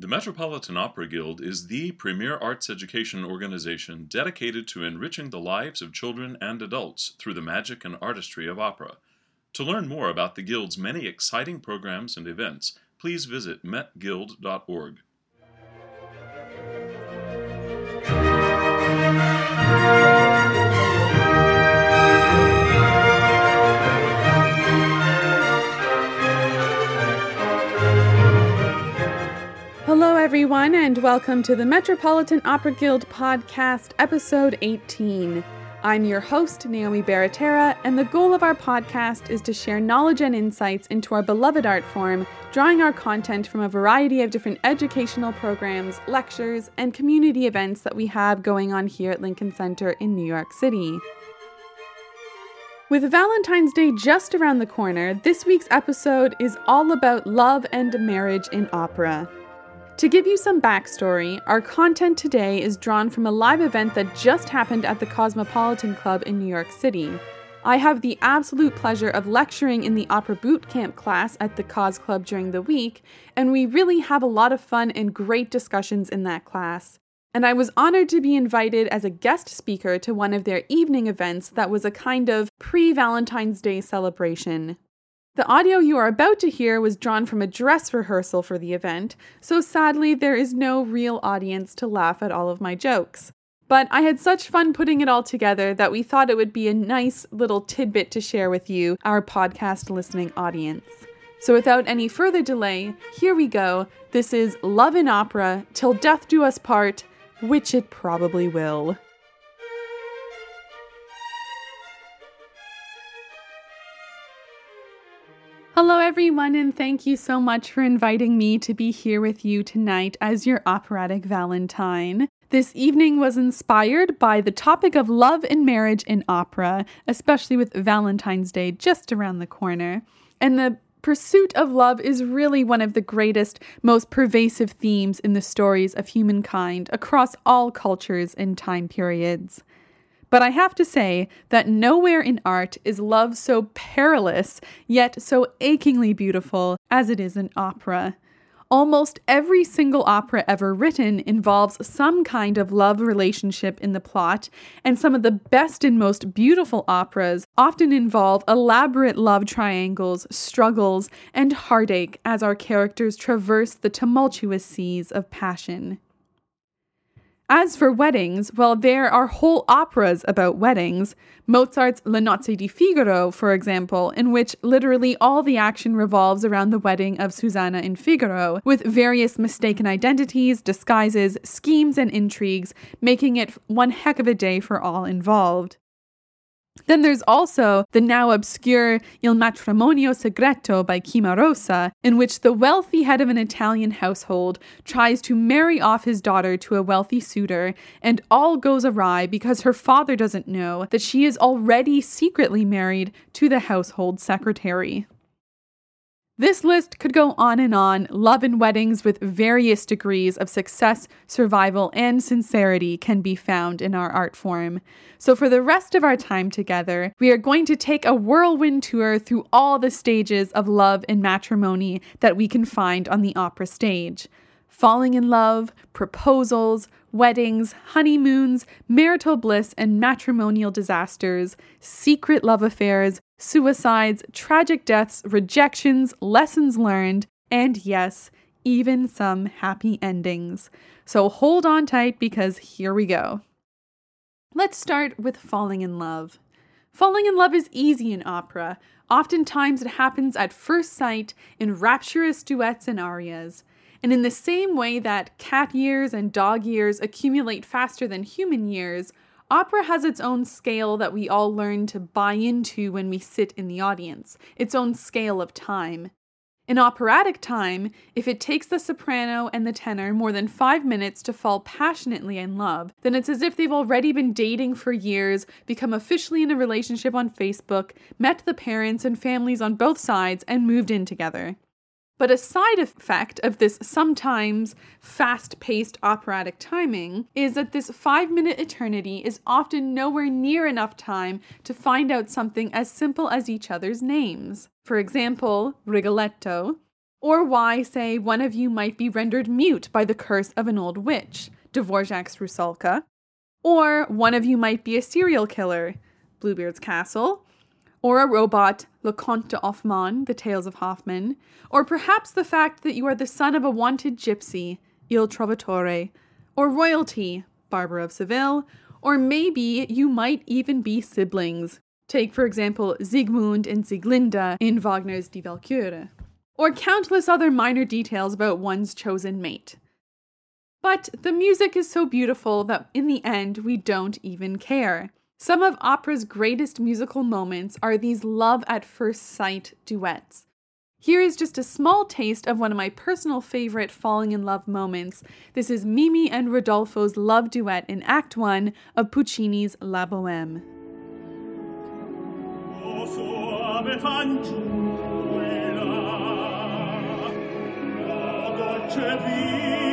The Metropolitan Opera Guild is the premier arts education organization dedicated to enriching the lives of children and adults through the magic and artistry of opera. To learn more about the Guild's many exciting programs and events, please visit metguild.org. everyone, and welcome to the Metropolitan Opera Guild podcast, episode 18. I'm your host, Naomi Baratera, and the goal of our podcast is to share knowledge and insights into our beloved art form, drawing our content from a variety of different educational programs, lectures, and community events that we have going on here at Lincoln Center in New York City. With Valentine's Day just around the corner, this week's episode is all about love and marriage in opera. To give you some backstory, our content today is drawn from a live event that just happened at the Cosmopolitan Club in New York City. I have the absolute pleasure of lecturing in the Opera Boot Camp class at the Cos Club during the week, and we really have a lot of fun and great discussions in that class. And I was honored to be invited as a guest speaker to one of their evening events that was a kind of pre Valentine's Day celebration. The audio you are about to hear was drawn from a dress rehearsal for the event, so sadly, there is no real audience to laugh at all of my jokes. But I had such fun putting it all together that we thought it would be a nice little tidbit to share with you, our podcast listening audience. So without any further delay, here we go. This is Love in Opera, Till Death Do Us Part, which it probably will. Hello, everyone, and thank you so much for inviting me to be here with you tonight as your operatic Valentine. This evening was inspired by the topic of love and marriage in opera, especially with Valentine's Day just around the corner. And the pursuit of love is really one of the greatest, most pervasive themes in the stories of humankind across all cultures and time periods. But I have to say that nowhere in art is love so perilous, yet so achingly beautiful, as it is in opera. Almost every single opera ever written involves some kind of love relationship in the plot, and some of the best and most beautiful operas often involve elaborate love triangles, struggles, and heartache as our characters traverse the tumultuous seas of passion. As for weddings, well, there are whole operas about weddings. Mozart's Le Nozze di Figaro, for example, in which literally all the action revolves around the wedding of Susanna and Figaro, with various mistaken identities, disguises, schemes, and intrigues, making it one heck of a day for all involved. Then there's also the now obscure Il matrimonio segreto by Cimarosa, in which the wealthy head of an Italian household tries to marry off his daughter to a wealthy suitor, and all goes awry because her father doesn't know that she is already secretly married to the household secretary. This list could go on and on. Love and weddings with various degrees of success, survival, and sincerity can be found in our art form. So, for the rest of our time together, we are going to take a whirlwind tour through all the stages of love and matrimony that we can find on the opera stage falling in love, proposals, weddings, honeymoons, marital bliss and matrimonial disasters, secret love affairs, suicides, tragic deaths, rejections, lessons learned, and yes, even some happy endings. So hold on tight because here we go. Let's start with falling in love. Falling in love is easy in opera. Oftentimes it happens at first sight in rapturous duets and arias. And in the same way that cat years and dog years accumulate faster than human years, opera has its own scale that we all learn to buy into when we sit in the audience, its own scale of time. In operatic time, if it takes the soprano and the tenor more than five minutes to fall passionately in love, then it's as if they've already been dating for years, become officially in a relationship on Facebook, met the parents and families on both sides, and moved in together. But a side effect of this sometimes fast paced operatic timing is that this five minute eternity is often nowhere near enough time to find out something as simple as each other's names. For example, Rigoletto. Or why, say, one of you might be rendered mute by the curse of an old witch, Dvorak's Rusalka. Or one of you might be a serial killer, Bluebeard's Castle. Or a robot, Les Contes d'Hoffmann, The Tales of Hoffmann. Or perhaps the fact that you are the son of a wanted gypsy, Il Trovatore. Or royalty, Barber of Seville. Or maybe you might even be siblings. Take, for example, Siegmund and Sieglinde in Wagner's Die Walküre or countless other minor details about one's chosen mate. But the music is so beautiful that in the end, we don't even care. Some of opera's greatest musical moments are these love at first sight duets. Here is just a small taste of one of my personal favorite falling in love moments. This is Mimi and Rodolfo's love duet in Act 1 of Puccini's La Boheme. dolce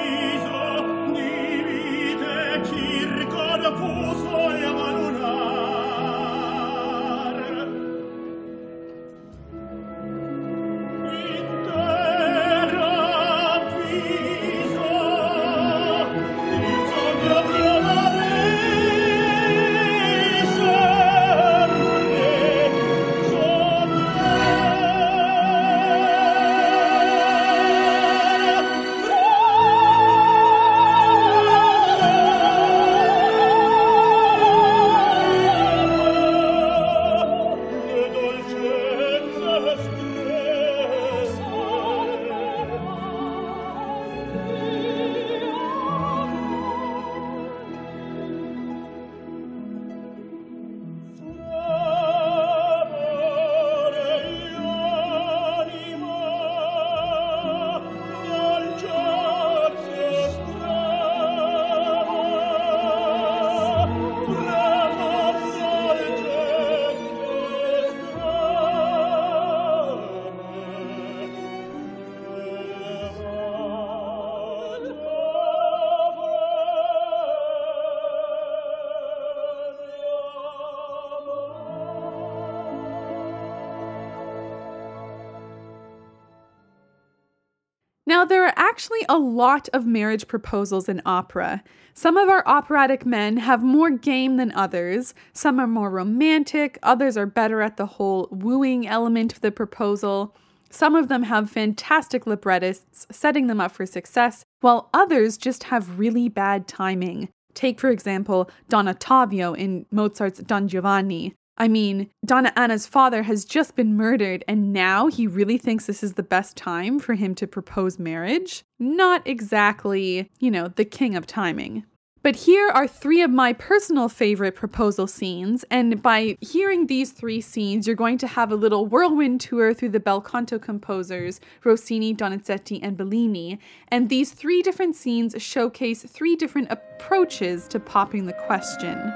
actually a lot of marriage proposals in opera. Some of our operatic men have more game than others. Some are more romantic, others are better at the whole wooing element of the proposal. Some of them have fantastic librettists, setting them up for success, while others just have really bad timing. Take, for example, Don Ottavio in Mozart's Don Giovanni. I mean, Donna Anna's father has just been murdered, and now he really thinks this is the best time for him to propose marriage? Not exactly, you know, the king of timing. But here are three of my personal favorite proposal scenes, and by hearing these three scenes, you're going to have a little whirlwind tour through the bel canto composers Rossini, Donizetti, and Bellini. And these three different scenes showcase three different approaches to popping the question.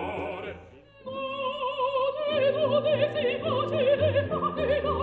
amore. Ave, ave, si facile, ave, ave,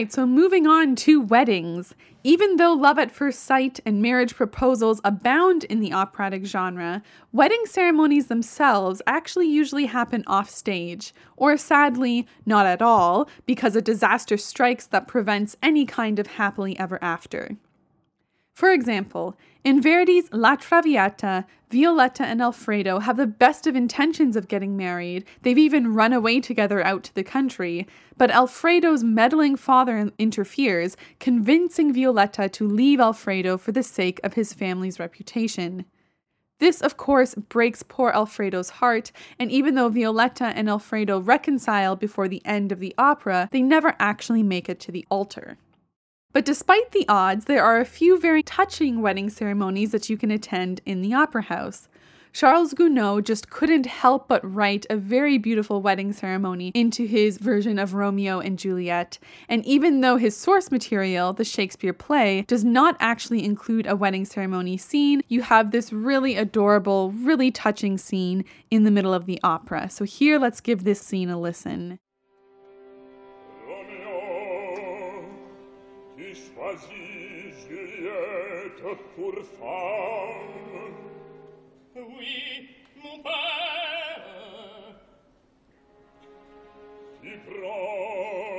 right, so moving on to weddings. Even though love at first sight and marriage proposals abound in the operatic genre, wedding ceremonies themselves actually usually happen offstage, or sadly, not at all, because a disaster strikes that prevents any kind of happily ever after. For example, in Verdi's La Traviata, Violetta and Alfredo have the best of intentions of getting married. They've even run away together out to the country. But Alfredo's meddling father interferes, convincing Violetta to leave Alfredo for the sake of his family's reputation. This, of course, breaks poor Alfredo's heart, and even though Violetta and Alfredo reconcile before the end of the opera, they never actually make it to the altar. But despite the odds, there are a few very touching wedding ceremonies that you can attend in the opera house. Charles Gounod just couldn't help but write a very beautiful wedding ceremony into his version of Romeo and Juliet. And even though his source material, the Shakespeare play, does not actually include a wedding ceremony scene, you have this really adorable, really touching scene in the middle of the opera. So here, let's give this scene a listen. quasi Juliette pour femme. Oui, mon père. Si prend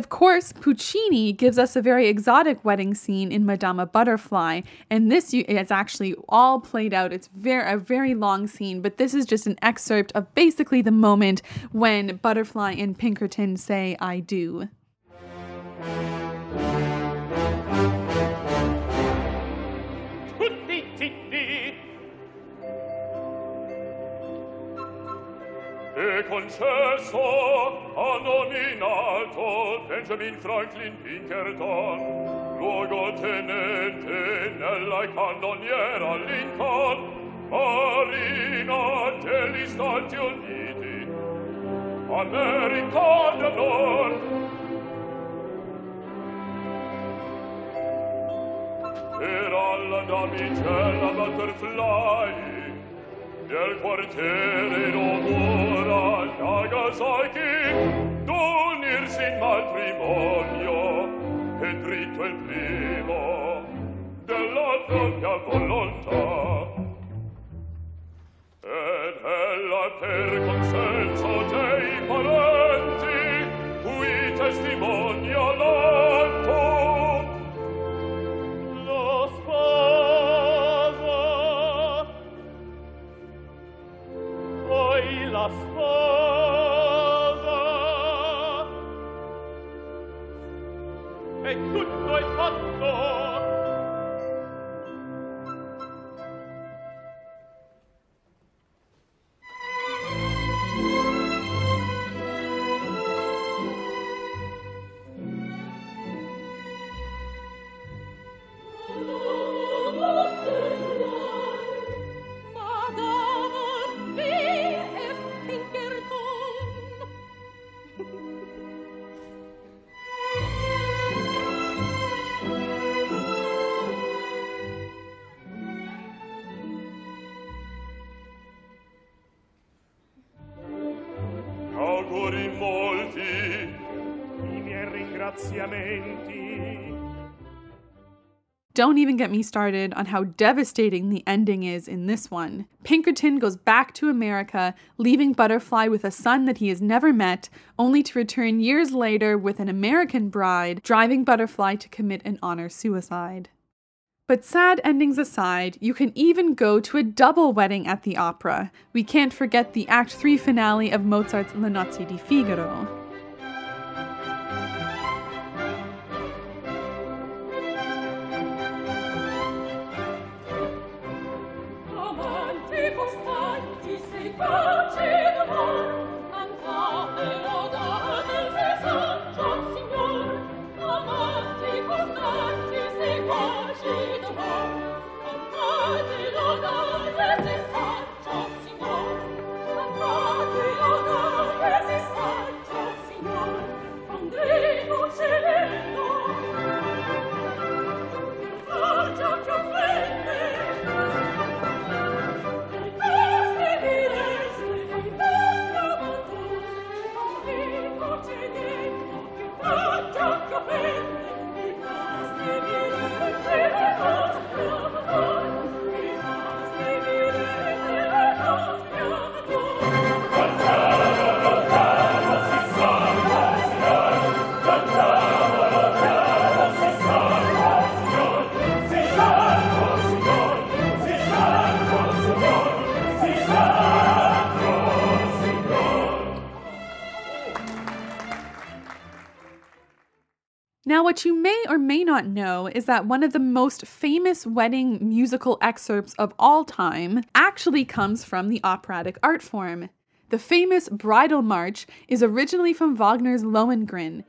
of course, Puccini gives us a very exotic wedding scene in Madama Butterfly, and this is actually all played out. It's very a very long scene, but this is just an excerpt of basically the moment when Butterfly and Pinkerton say "I do." Celso, ha nominato Benjamin Franklin Pinkerton, luogotenente nella cannoniera Lincoln, marina degli Stati Uniti, America del Nord, Era la damicella Butterfly del quartiere non ora sai d'unirsi in matrimonio e dritto il primo della propria volontà. Ed ella per consenso dei parenti qui testimonia la Don't even get me started on how devastating the ending is in this one. Pinkerton goes back to America, leaving Butterfly with a son that he has never met, only to return years later with an American bride, driving Butterfly to commit an honor suicide. But sad endings aside, you can even go to a double wedding at the opera. We can't forget the Act 3 finale of Mozart's Le Nozze di Figaro. What you may or may not know is that one of the most famous wedding musical excerpts of all time actually comes from the operatic art form. The famous Bridal March is originally from Wagner's Lohengrin,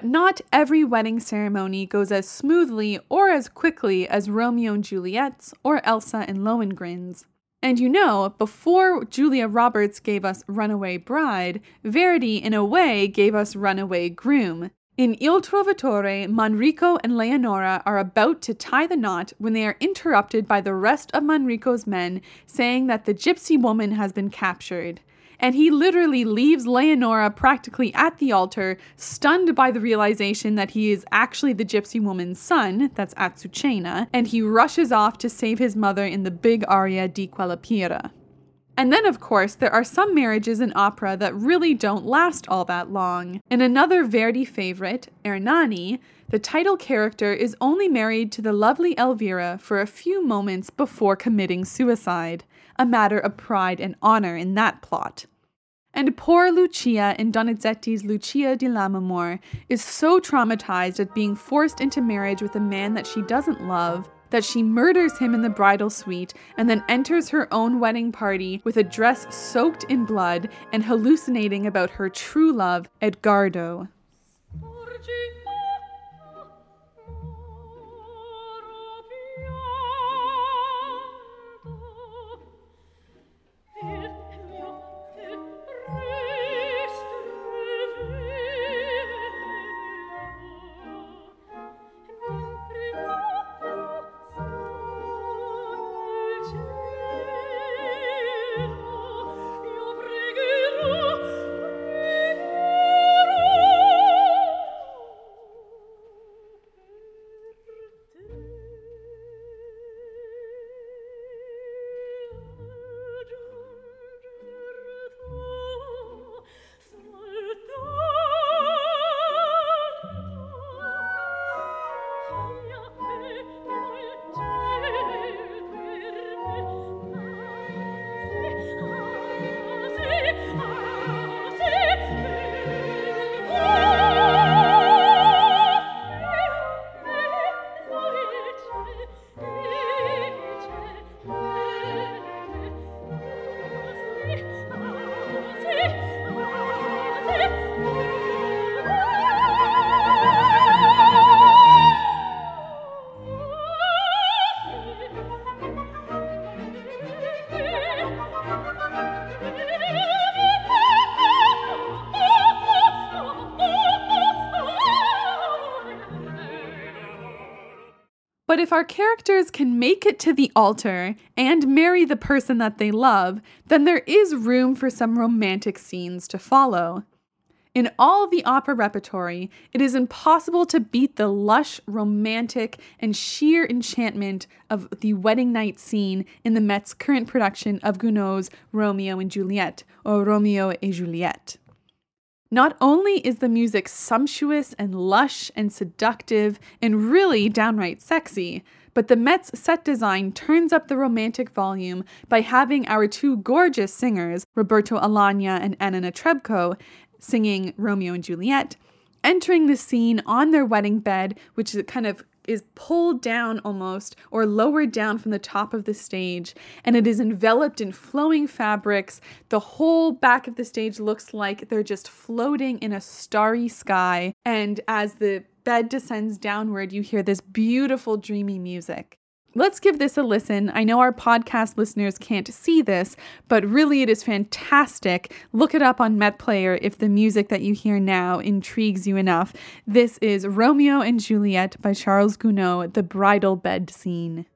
But not every wedding ceremony goes as smoothly or as quickly as Romeo and Juliet's or Elsa and Lohengrin's. And you know, before Julia Roberts gave us Runaway Bride, Verdi, in a way, gave us Runaway Groom. In Il Trovatore, Manrico and Leonora are about to tie the knot when they are interrupted by the rest of Manrico's men saying that the gypsy woman has been captured and he literally leaves Leonora practically at the altar, stunned by the realization that he is actually the gypsy woman's son, that's Azucena, and he rushes off to save his mother in the big aria di quella pira. And then, of course, there are some marriages in opera that really don't last all that long. In another Verdi favorite, Ernani, the title character is only married to the lovely Elvira for a few moments before committing suicide, a matter of pride and honor in that plot. And poor Lucia in Donizetti's Lucia di Lammermoor is so traumatized at being forced into marriage with a man that she doesn't love that she murders him in the bridal suite and then enters her own wedding party with a dress soaked in blood and hallucinating about her true love, Edgardo. But if our characters can make it to the altar and marry the person that they love, then there is room for some romantic scenes to follow. In all the opera repertory, it is impossible to beat the lush, romantic, and sheer enchantment of the wedding night scene in the Met's current production of Gounod's Romeo and Juliet, or Romeo et Juliette. Not only is the music sumptuous and lush and seductive and really downright sexy, but the Met's set design turns up the romantic volume by having our two gorgeous singers, Roberto Alagna and Anna Netrebko, singing Romeo and Juliet, entering the scene on their wedding bed, which is kind of is pulled down almost or lowered down from the top of the stage and it is enveloped in flowing fabrics. The whole back of the stage looks like they're just floating in a starry sky and as the bed descends downward you hear this beautiful dreamy music. Let's give this a listen. I know our podcast listeners can't see this, but really it is fantastic. Look it up on MetPlayer if the music that you hear now intrigues you enough. This is Romeo and Juliet by Charles Gounod, the bridal bed scene.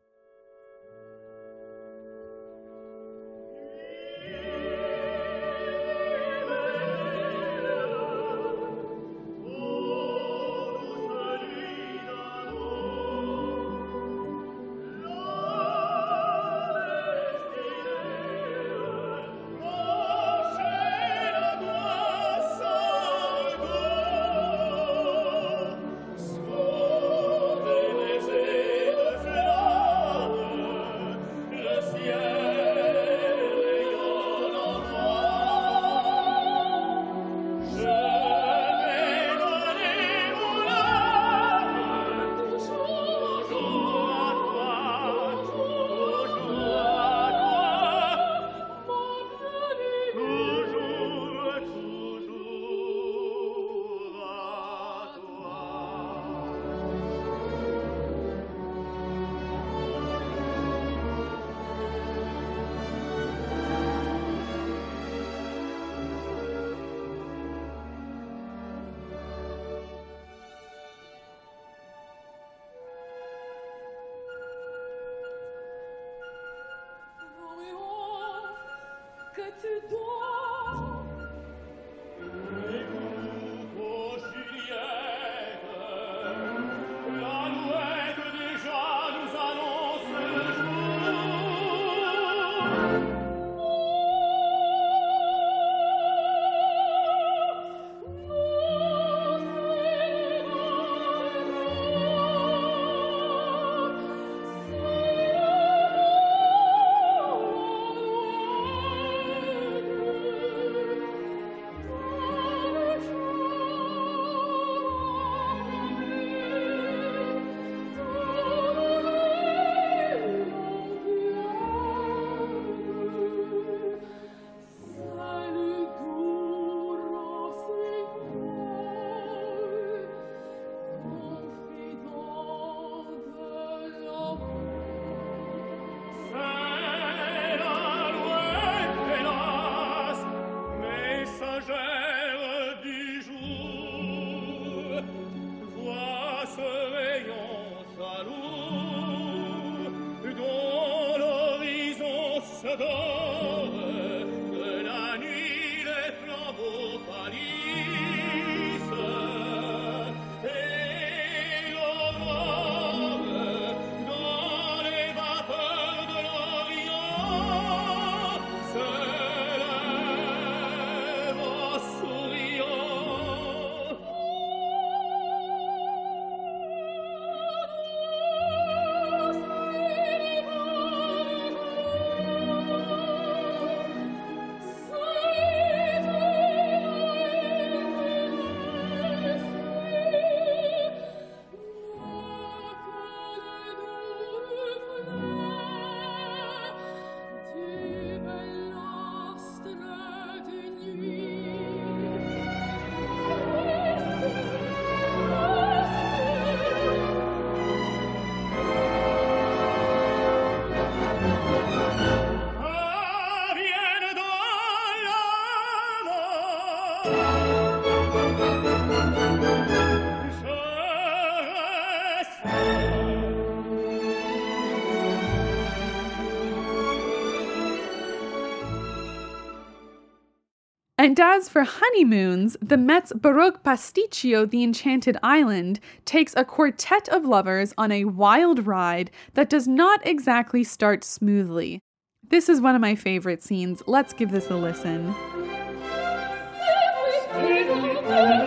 And as for honeymoons, the Met's Baroque pasticcio The Enchanted Island takes a quartet of lovers on a wild ride that does not exactly start smoothly. This is one of my favorite scenes. Let's give this a listen.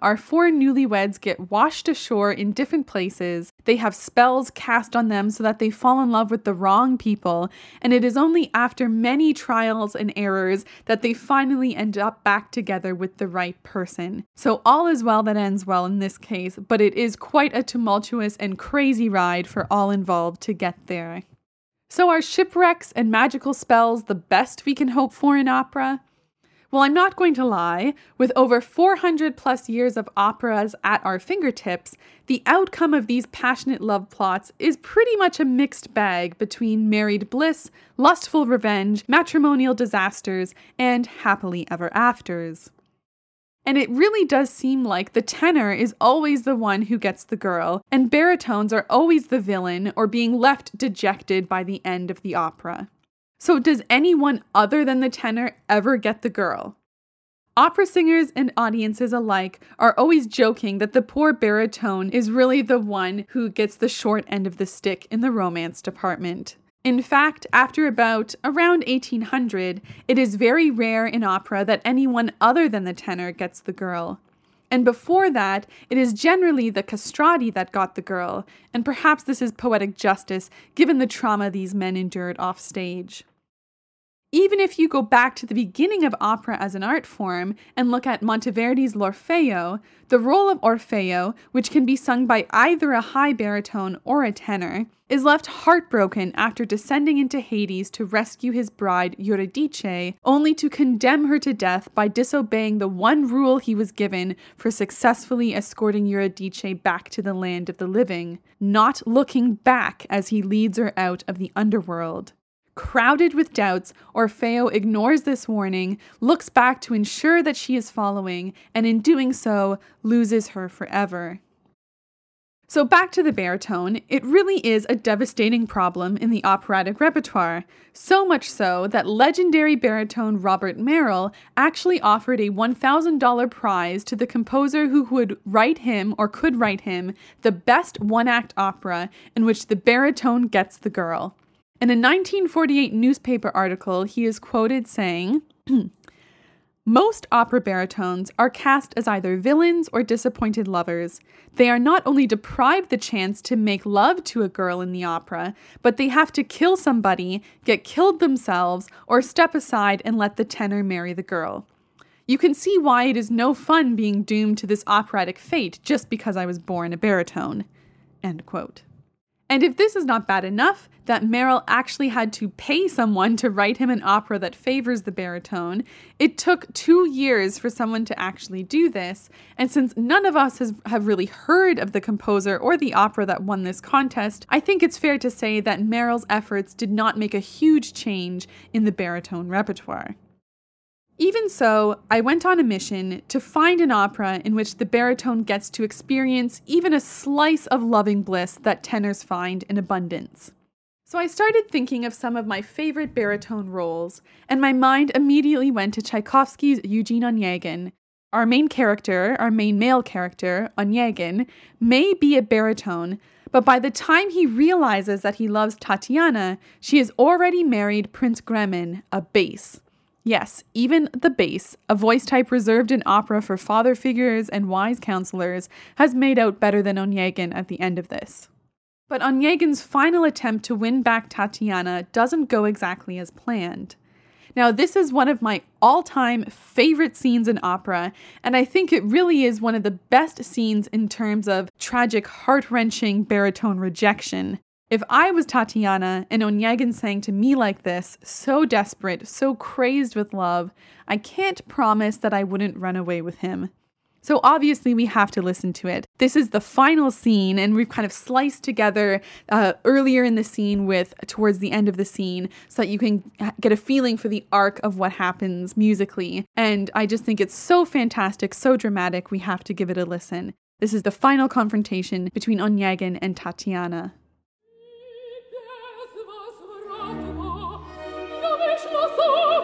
our four newlyweds get washed ashore in different places. They have spells cast on them so that they fall in love with the wrong people, and it is only after many trials and errors that they finally end up back together with the right person. So, all is well that ends well in this case, but it is quite a tumultuous and crazy ride for all involved to get there. So, are shipwrecks and magical spells the best we can hope for in opera? Well, I'm not going to lie, with over 400 plus years of operas at our fingertips, the outcome of these passionate love plots is pretty much a mixed bag between married bliss, lustful revenge, matrimonial disasters, and happily ever afters. And it really does seem like the tenor is always the one who gets the girl, and baritones are always the villain or being left dejected by the end of the opera. So, does anyone other than the tenor ever get the girl? Opera singers and audiences alike are always joking that the poor baritone is really the one who gets the short end of the stick in the romance department. In fact, after about around 1800, it is very rare in opera that anyone other than the tenor gets the girl. And before that, it is generally the castrati that got the girl, and perhaps this is poetic justice given the trauma these men endured off stage. Even if you go back to the beginning of opera as an art form and look at Monteverdi's L'Orfeo, the role of Orfeo, which can be sung by either a high baritone or a tenor, is left heartbroken after descending into Hades to rescue his bride Eurydice, only to condemn her to death by disobeying the one rule he was given for successfully escorting Eurydice back to the land of the living, not looking back as he leads her out of the underworld. Crowded with doubts, Orfeo ignores this warning, looks back to ensure that she is following, and in doing so, loses her forever. So, back to the baritone, it really is a devastating problem in the operatic repertoire. So much so that legendary baritone Robert Merrill actually offered a $1,000 prize to the composer who would write him or could write him the best one act opera in which the baritone gets the girl. In a 1948 newspaper article, he is quoted saying, Most opera baritones are cast as either villains or disappointed lovers. They are not only deprived the chance to make love to a girl in the opera, but they have to kill somebody, get killed themselves, or step aside and let the tenor marry the girl. You can see why it is no fun being doomed to this operatic fate just because I was born a baritone. End quote. And if this is not bad enough, that Merrill actually had to pay someone to write him an opera that favors the baritone, it took two years for someone to actually do this. And since none of us has, have really heard of the composer or the opera that won this contest, I think it's fair to say that Merrill's efforts did not make a huge change in the baritone repertoire. Even so, I went on a mission to find an opera in which the baritone gets to experience even a slice of loving bliss that tenors find in abundance. So I started thinking of some of my favorite baritone roles, and my mind immediately went to Tchaikovsky's Eugene Onegin. Our main character, our main male character, Onegin, may be a baritone, But by the time he realizes that he loves Tatiana, she has already married Prince Gremin, a bass. Yes, even the bass, a voice type reserved in opera for father figures and wise counselors, has made out better than Onegin at the end of this. But Onegin's final attempt to win back Tatiana doesn't go exactly as planned. Now, this is one of my all time favorite scenes in opera, and I think it really is one of the best scenes in terms of tragic, heart wrenching baritone rejection. If I was Tatiana and Onegin sang to me like this, so desperate, so crazed with love, I can't promise that I wouldn't run away with him. So obviously, we have to listen to it. This is the final scene, and we've kind of sliced together uh, earlier in the scene with towards the end of the scene so that you can get a feeling for the arc of what happens musically. And I just think it's so fantastic, so dramatic, we have to give it a listen. This is the final confrontation between Onegin and Tatiana.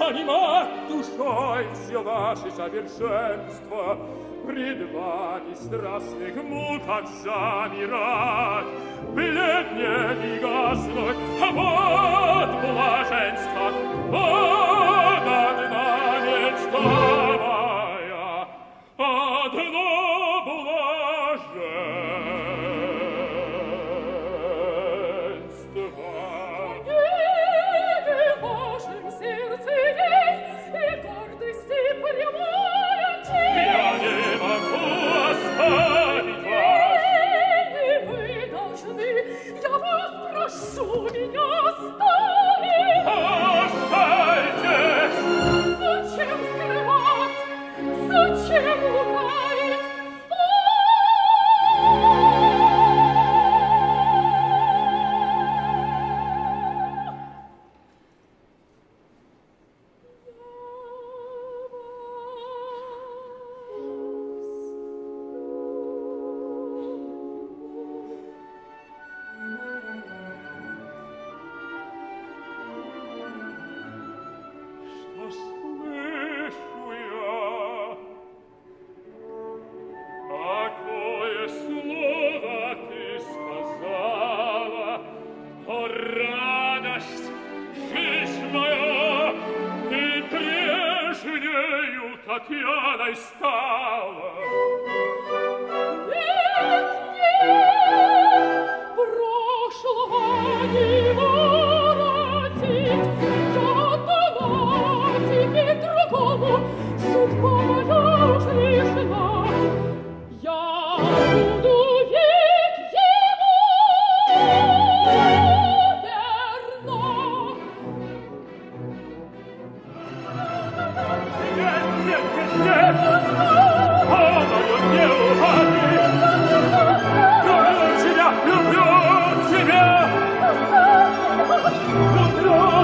Понимать душой все ваши совершенства, Пред вами страстных муках замирать, Бледнее и гаснуть, а вот блаженство, вот одна мечта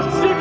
心。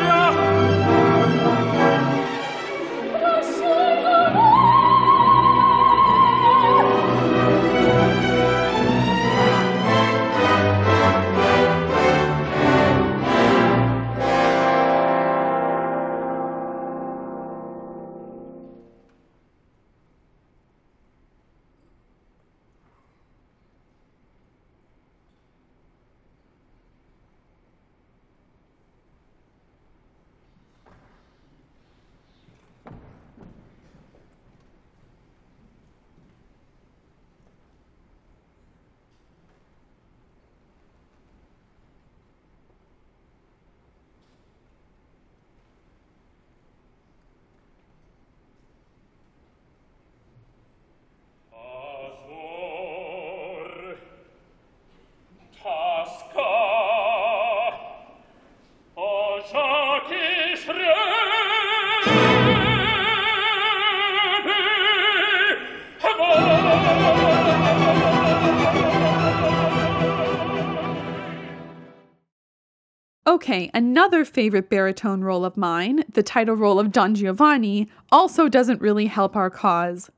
Another favorite baritone role of mine, the title role of Don Giovanni, also doesn't really help our cause.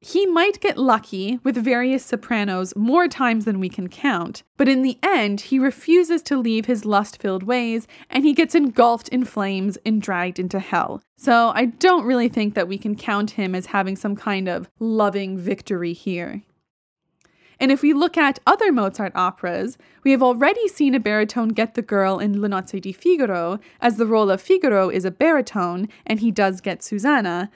He might get lucky with various sopranos more times than we can count, but in the end, he refuses to leave his lust filled ways and he gets engulfed in flames and dragged into hell. So I don't really think that we can count him as having some kind of loving victory here. And if we look at other Mozart operas, we have already seen a baritone get the girl in Le Nozze di Figaro, as the role of Figaro is a baritone and he does get Susanna,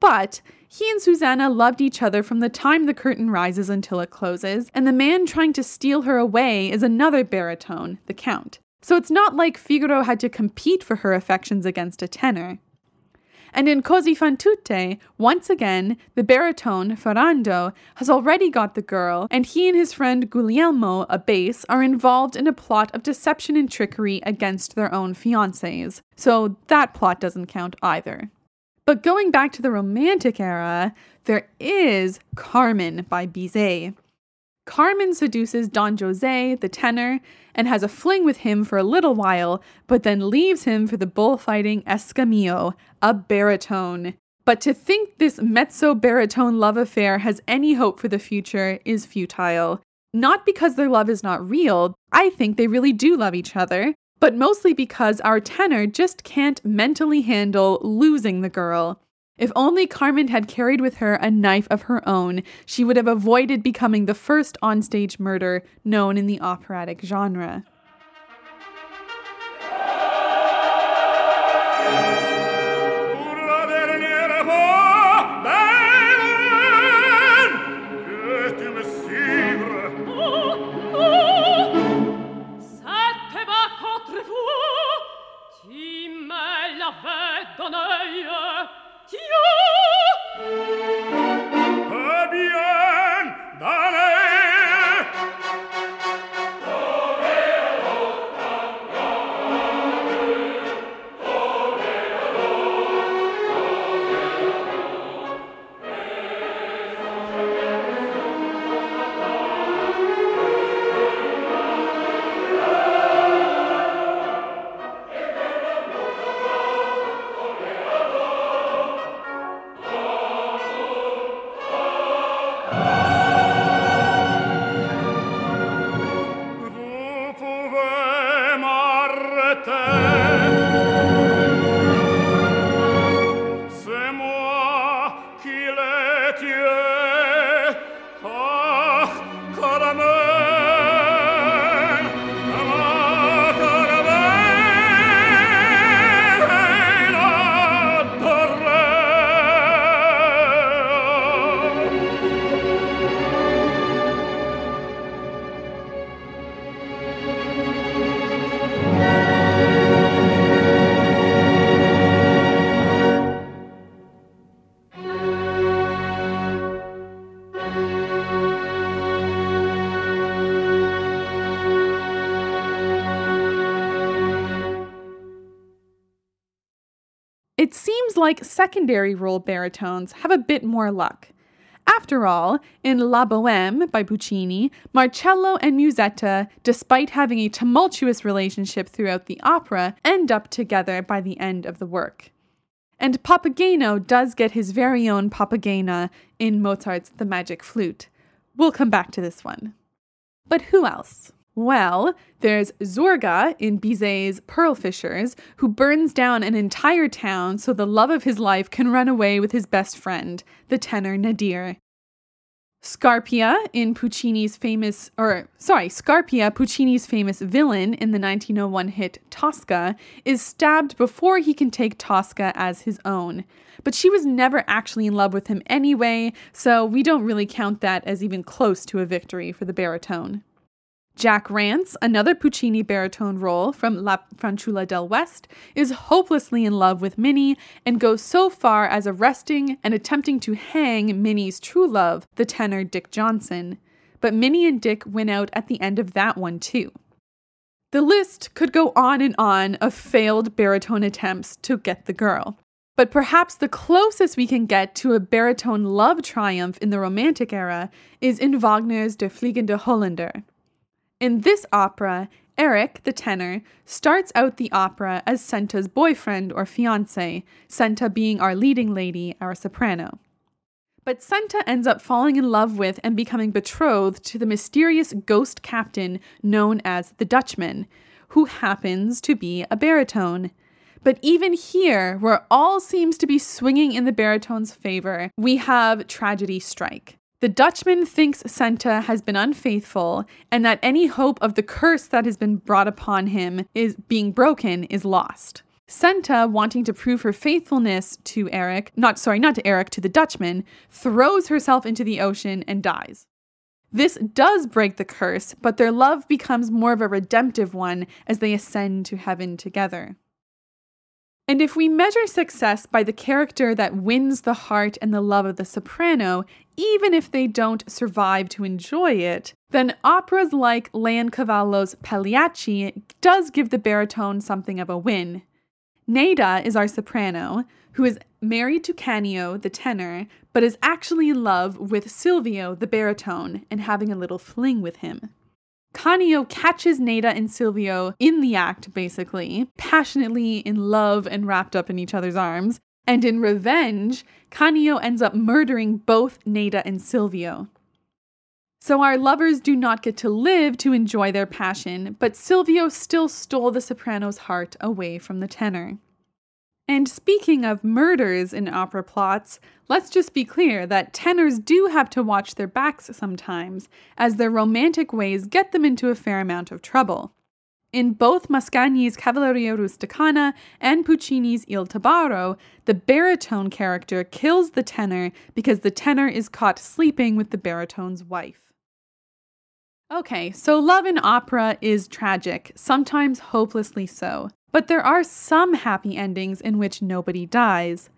but he and Susanna loved each other from the time the curtain rises until it closes, and the man trying to steal her away is another baritone, the Count. So it's not like Figaro had to compete for her affections against a tenor. And in Così fan tutte, once again, the baritone, Ferrando, has already got the girl, and he and his friend Guglielmo, a bass, are involved in a plot of deception and trickery against their own fiancés. So that plot doesn't count either. But going back to the Romantic era, there is Carmen by Bizet. Carmen seduces Don Jose, the tenor, and has a fling with him for a little while, but then leaves him for the bullfighting Escamillo, a baritone. But to think this mezzo baritone love affair has any hope for the future is futile. Not because their love is not real, I think they really do love each other, but mostly because our tenor just can't mentally handle losing the girl. If only Carmen had carried with her a knife of her own, she would have avoided becoming the first onstage murder known in the operatic genre. Like secondary role baritones have a bit more luck. After all, in La Boheme by Puccini, Marcello and Musetta, despite having a tumultuous relationship throughout the opera, end up together by the end of the work. And Papageno does get his very own Papagena in Mozart's The Magic Flute. We'll come back to this one. But who else? Well, there's Zurga in Bizet's Pearl Fishers, who burns down an entire town so the love of his life can run away with his best friend, the tenor Nadir. Scarpia in Puccini's famous, or sorry, Scarpia, Puccini's famous villain in the 1901 hit Tosca, is stabbed before he can take Tosca as his own. But she was never actually in love with him anyway, so we don't really count that as even close to a victory for the baritone. Jack Rance, another Puccini baritone role from La Fanciulla del West, is hopelessly in love with Minnie and goes so far as arresting and attempting to hang Minnie's true love, the tenor Dick Johnson. But Minnie and Dick win out at the end of that one too. The list could go on and on of failed baritone attempts to get the girl. But perhaps the closest we can get to a baritone love triumph in the Romantic era is in Wagner's Der Fliegende Holländer. In this opera, Eric, the tenor, starts out the opera as Senta's boyfriend or fiance, Senta being our leading lady, our soprano. But Senta ends up falling in love with and becoming betrothed to the mysterious ghost captain known as the Dutchman, who happens to be a baritone. But even here, where all seems to be swinging in the baritone's favor, we have tragedy strike. The Dutchman thinks Senta has been unfaithful and that any hope of the curse that has been brought upon him is being broken is lost. Senta, wanting to prove her faithfulness to Eric, not sorry, not to Eric, to the Dutchman, throws herself into the ocean and dies. This does break the curse, but their love becomes more of a redemptive one as they ascend to heaven together. And if we measure success by the character that wins the heart and the love of the soprano, even if they don't survive to enjoy it, then operas like Leoncavallo's Pagliacci does give the baritone something of a win. Nedda is our soprano, who is married to Canio, the tenor, but is actually in love with Silvio, the baritone, and having a little fling with him. Canio catches Nedda and Silvio in the act, basically, passionately in love and wrapped up in each other's arms. And in revenge, Canio ends up murdering both Nedda and Silvio. So our lovers do not get to live to enjoy their passion, but Silvio still stole the soprano's heart away from the tenor. And speaking of murders in opera plots, let's just be clear that tenors do have to watch their backs sometimes, as their romantic ways get them into a fair amount of trouble. In both Mascagni's Cavalleria Rusticana and Puccini's Il Tabarro, the baritone character kills the tenor because the tenor is caught sleeping with the baritone's wife. Okay, so love in opera is tragic, sometimes hopelessly so. But there are some happy endings in which nobody dies.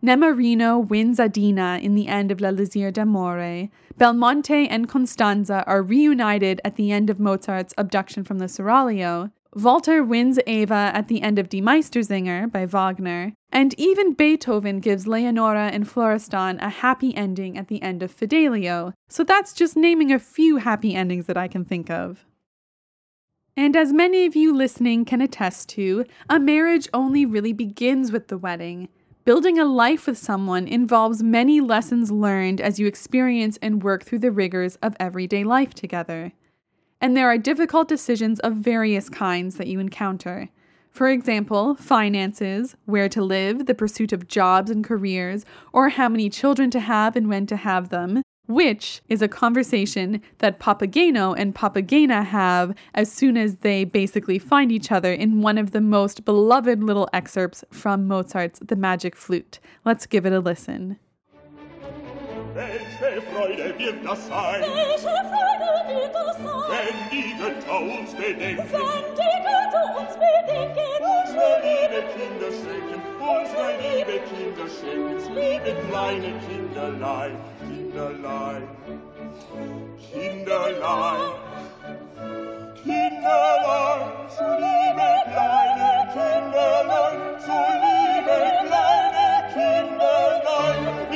Nemorino wins Adina in the end of L'Elisir d'Amore. Belmonte and Constanza are reunited at the end of Mozart's Abduction from the Seraglio. Walter wins Eva at the end of Die Meistersinger by Wagner. And even Beethoven gives Leonora and Florestan a happy ending at the end of Fidelio. So that's just naming a few happy endings that I can think of. And as many of you listening can attest to, a marriage only really begins with the wedding. Building a life with someone involves many lessons learned as you experience and work through the rigors of everyday life together. And there are difficult decisions of various kinds that you encounter. For example, finances, where to live, the pursuit of jobs and careers, or how many children to have and when to have them, which is a conversation that Papageno and Papagena have as soon as they basically find each other in one of the most beloved little excerpts from Mozart's The Magic Flute. Let's give it a listen. Welche Freude wird das sein? Welche Freude wird das sein? Wenn die Götter uns bedenken. Wenn die Götter uns bedenken. Unsere liebe Kinder schenken, unsere liebe Kinder schenken, liebe kleine Kinderlein, Kinderlein, Kinderlein, Kinderlein, so liebe kleine Kinderlein, so liebe kleine Kinderlein.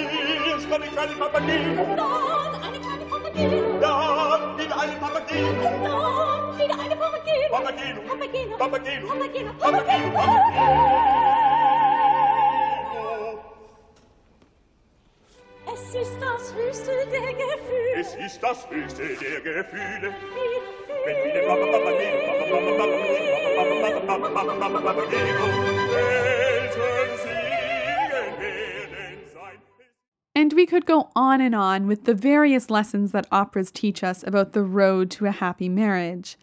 eine kleine Papadine. Dort eine kleine Papadine. Dort wieder eine Papadine. Dort wieder eine Papadine. Papadine. Papadine. Papadine. Papadine. Papadine. Papadine. Es ist das höchste der Gefühle. Es ist das höchste der Gefühle. Wenn wir Papa Papa gehen, Papa Papa Papa gehen, Papa Papa Papa Papa Papa gehen, Eltern sind we could go on and on with the various lessons that operas teach us about the road to a happy marriage.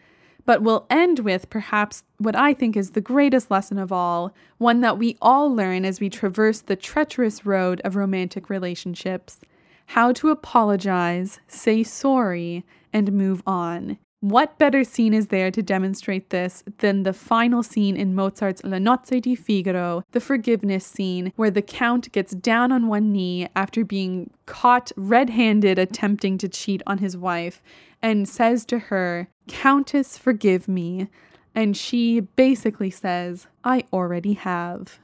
But we'll end with perhaps what I think is the greatest lesson of all, one that we all learn as we traverse the treacherous road of romantic relationships how to apologize, say sorry, and move on. What better scene is there to demonstrate this than the final scene in Mozart's La Nozze di Figaro, the forgiveness scene, where the Count gets down on one knee after being caught red handed attempting to cheat on his wife and says to her, Countess, forgive me. And she basically says, I already have.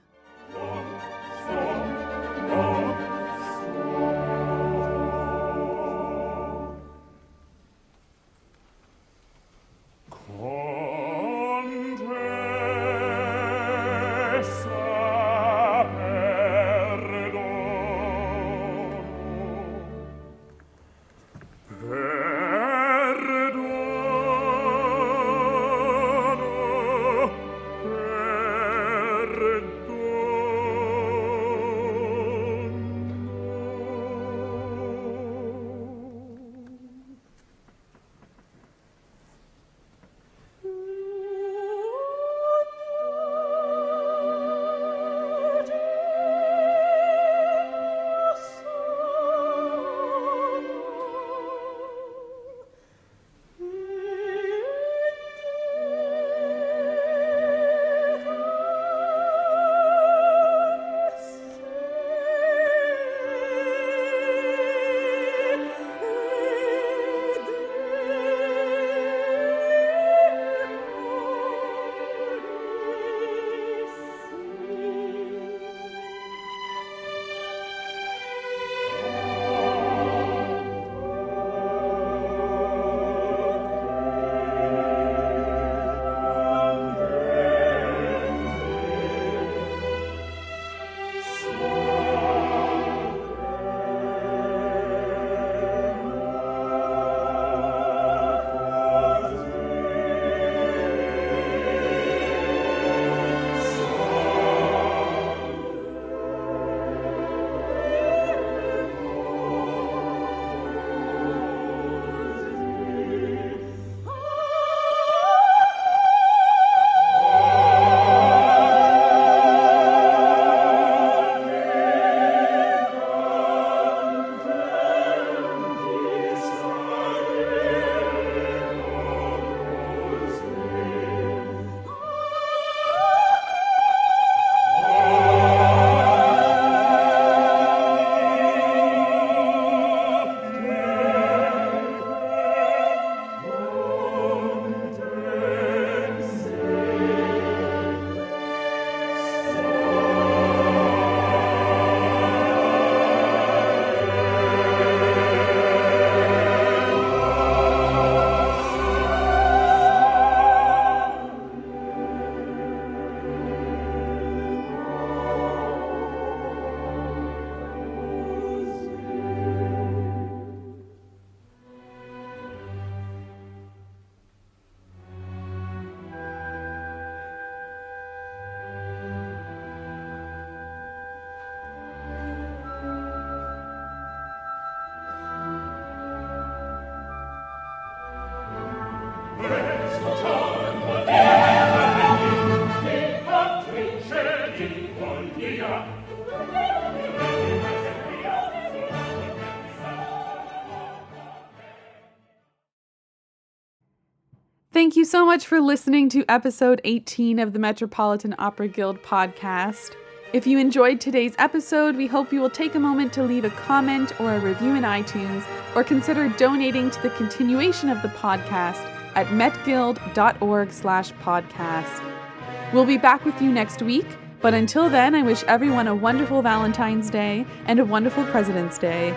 Thank you so much for listening to episode 18 of the Metropolitan Opera Guild podcast. If you enjoyed today's episode, we hope you will take a moment to leave a comment or a review in iTunes or consider donating to the continuation of the podcast at metguild.org/podcast. We'll be back with you next week, but until then, I wish everyone a wonderful Valentine's Day and a wonderful President's Day.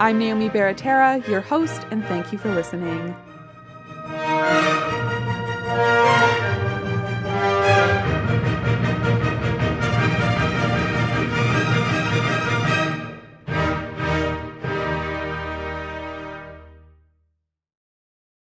I'm Naomi Baratera, your host, and thank you for listening.